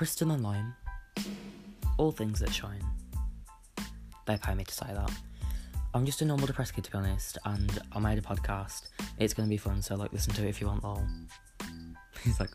Crystal and lime. All things that shine. They pay me to say that. I'm just a normal depressed kid to be honest, and I made a podcast. It's gonna be fun, so like listen to it if you want lol. He's like